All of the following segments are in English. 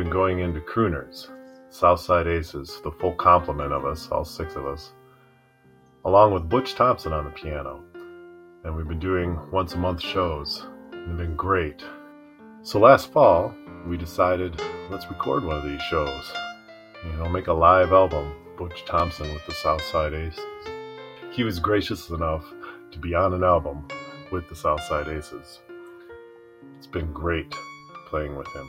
been going into crooners, Southside Aces, the full complement of us, all six of us, along with Butch Thompson on the piano. And we've been doing once a month shows. They've been great. So last fall, we decided let's record one of these shows. You know, make a live album, Butch Thompson with the Southside Aces. He was gracious enough to be on an album with the Southside Aces. It's been great playing with him.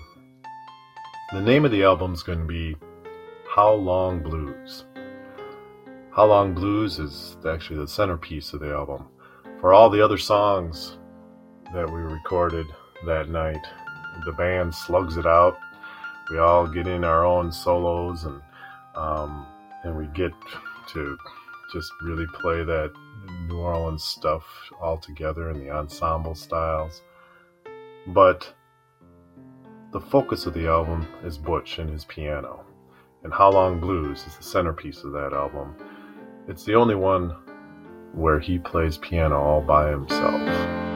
The name of the album is going to be How Long Blues. How Long Blues is actually the centerpiece of the album. For all the other songs that we recorded that night, the band slugs it out. We all get in our own solos and um, and we get to just really play that New Orleans stuff all together in the ensemble styles. But the focus of the album is Butch and his piano. And How Long Blues is the centerpiece of that album. It's the only one where he plays piano all by himself.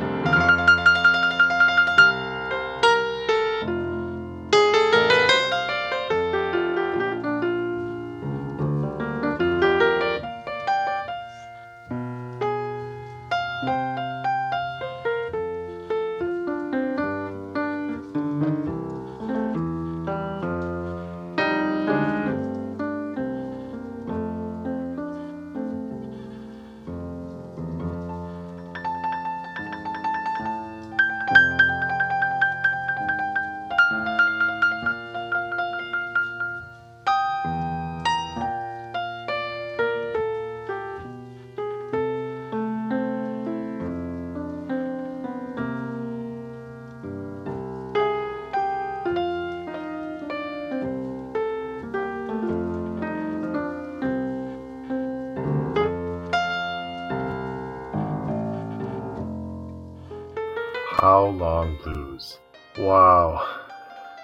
How Long Blues. Wow.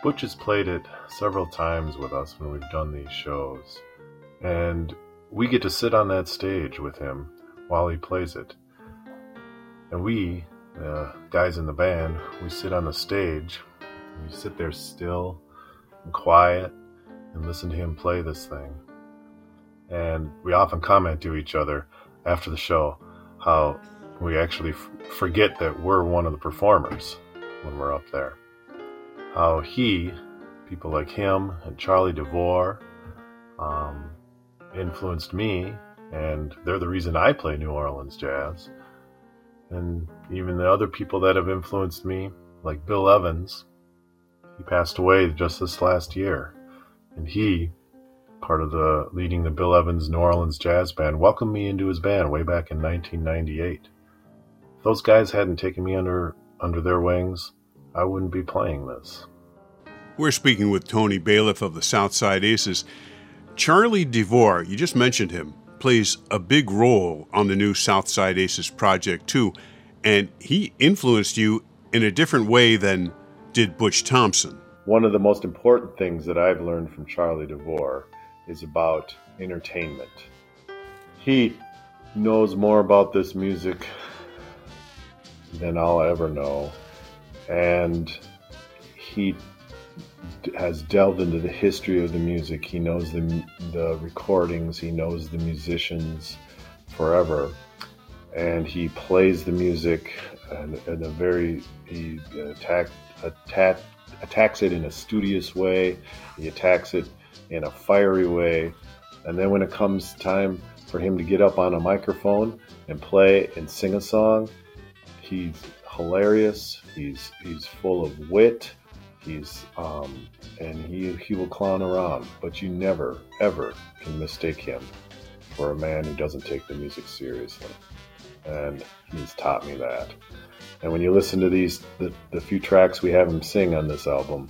Butch has played it several times with us when we've done these shows. And we get to sit on that stage with him while he plays it. And we, uh, guys in the band, we sit on the stage. We sit there still and quiet and listen to him play this thing. And we often comment to each other after the show how we actually f- forget that we're one of the performers when we're up there. How he, people like him and Charlie DeVore, um, influenced me, and they're the reason I play New Orleans jazz. And even the other people that have influenced me, like Bill Evans, he passed away just this last year. And he, part of the leading the Bill Evans New Orleans Jazz Band, welcomed me into his band way back in 1998 those guys hadn't taken me under under their wings, I wouldn't be playing this. We're speaking with Tony Bailiff of the Southside Aces. Charlie DeVore, you just mentioned him, plays a big role on the new Southside Aces project too, and he influenced you in a different way than did Butch Thompson. One of the most important things that I've learned from Charlie DeVore is about entertainment. He knows more about this music than I'll ever know. And he has delved into the history of the music. He knows the, the recordings, he knows the musicians forever. And he plays the music in, in a very, he attack, attack, attacks it in a studious way, he attacks it in a fiery way. And then when it comes time for him to get up on a microphone and play and sing a song, he's hilarious. He's he's full of wit. He's um, and he he will clown around, but you never ever can mistake him for a man who doesn't take the music seriously. And he's taught me that. And when you listen to these the, the few tracks we have him sing on this album,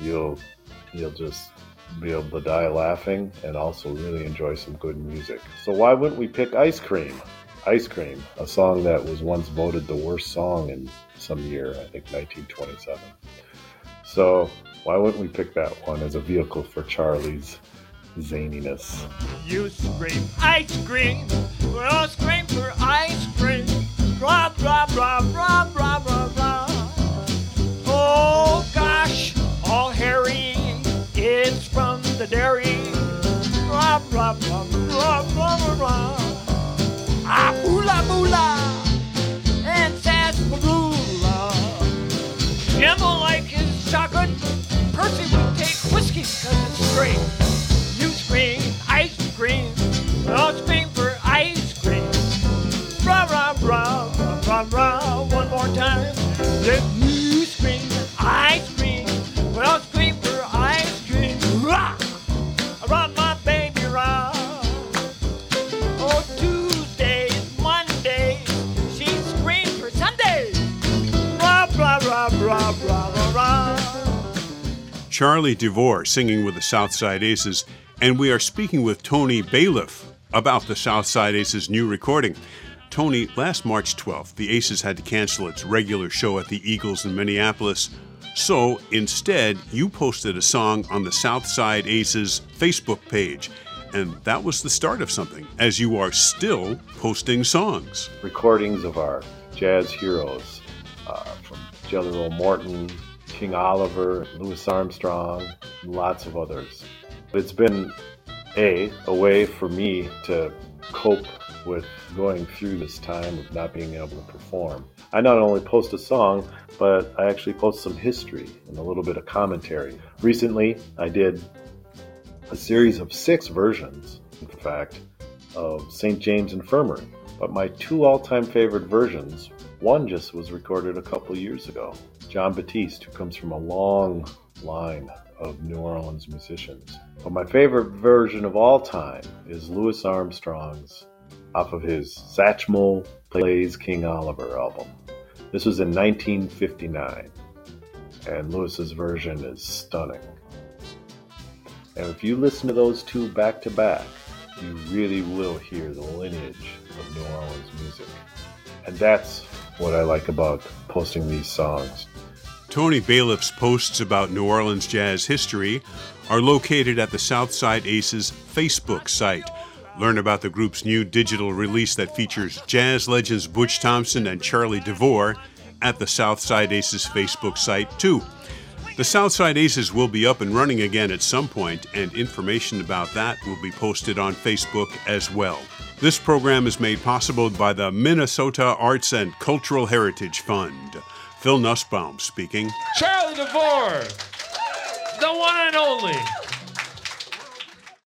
you'll you'll just be able to die laughing and also really enjoy some good music. So why wouldn't we pick Ice Cream? Ice Cream, a song that was once voted the worst song in some year, I think 1927. So, why wouldn't we pick that one as a vehicle for Charlie's zaniness? You scream ice cream, we'll scream for ice cream. Blah, blah, blah, blah, blah, blah, blah. Oh gosh, all hairy, is from the dairy. Blah, blah, blah, blah, blah, blah, blah. Ah, boola, and sarsaparilla. Jim will like his chocolate. Percy would take whiskey it's great. Charlie DeVore singing with the Southside Aces, and we are speaking with Tony Bailiff about the Southside Aces' new recording. Tony, last March 12th, the Aces had to cancel its regular show at the Eagles in Minneapolis. So instead, you posted a song on the Southside Aces Facebook page. And that was the start of something, as you are still posting songs. recordings of our jazz heroes uh, from Roll Morton, King Oliver, Louis Armstrong, lots of others. It's been a a way for me to cope with going through this time of not being able to perform. I not only post a song, but I actually post some history and a little bit of commentary. Recently, I did a series of six versions, in fact, of St. James Infirmary. But my two all time favorite versions, one just was recorded a couple years ago. Jon Batiste, who comes from a long line of New Orleans musicians. But my favorite version of all time is Louis Armstrong's off of his Satchmo Plays King Oliver album. This was in 1959, and Louis's version is stunning. And if you listen to those two back to back, you really will hear the lineage of New Orleans music. And that's what I like about posting these songs. Tony Bailiff's posts about New Orleans jazz history are located at the Southside Aces Facebook site. Learn about the group's new digital release that features jazz legends Butch Thompson and Charlie DeVore at the Southside Aces Facebook site, too. The Southside Aces will be up and running again at some point, and information about that will be posted on Facebook as well. This program is made possible by the Minnesota Arts and Cultural Heritage Fund. Phil Nusbaum speaking. Charlie DeVore, the one and only.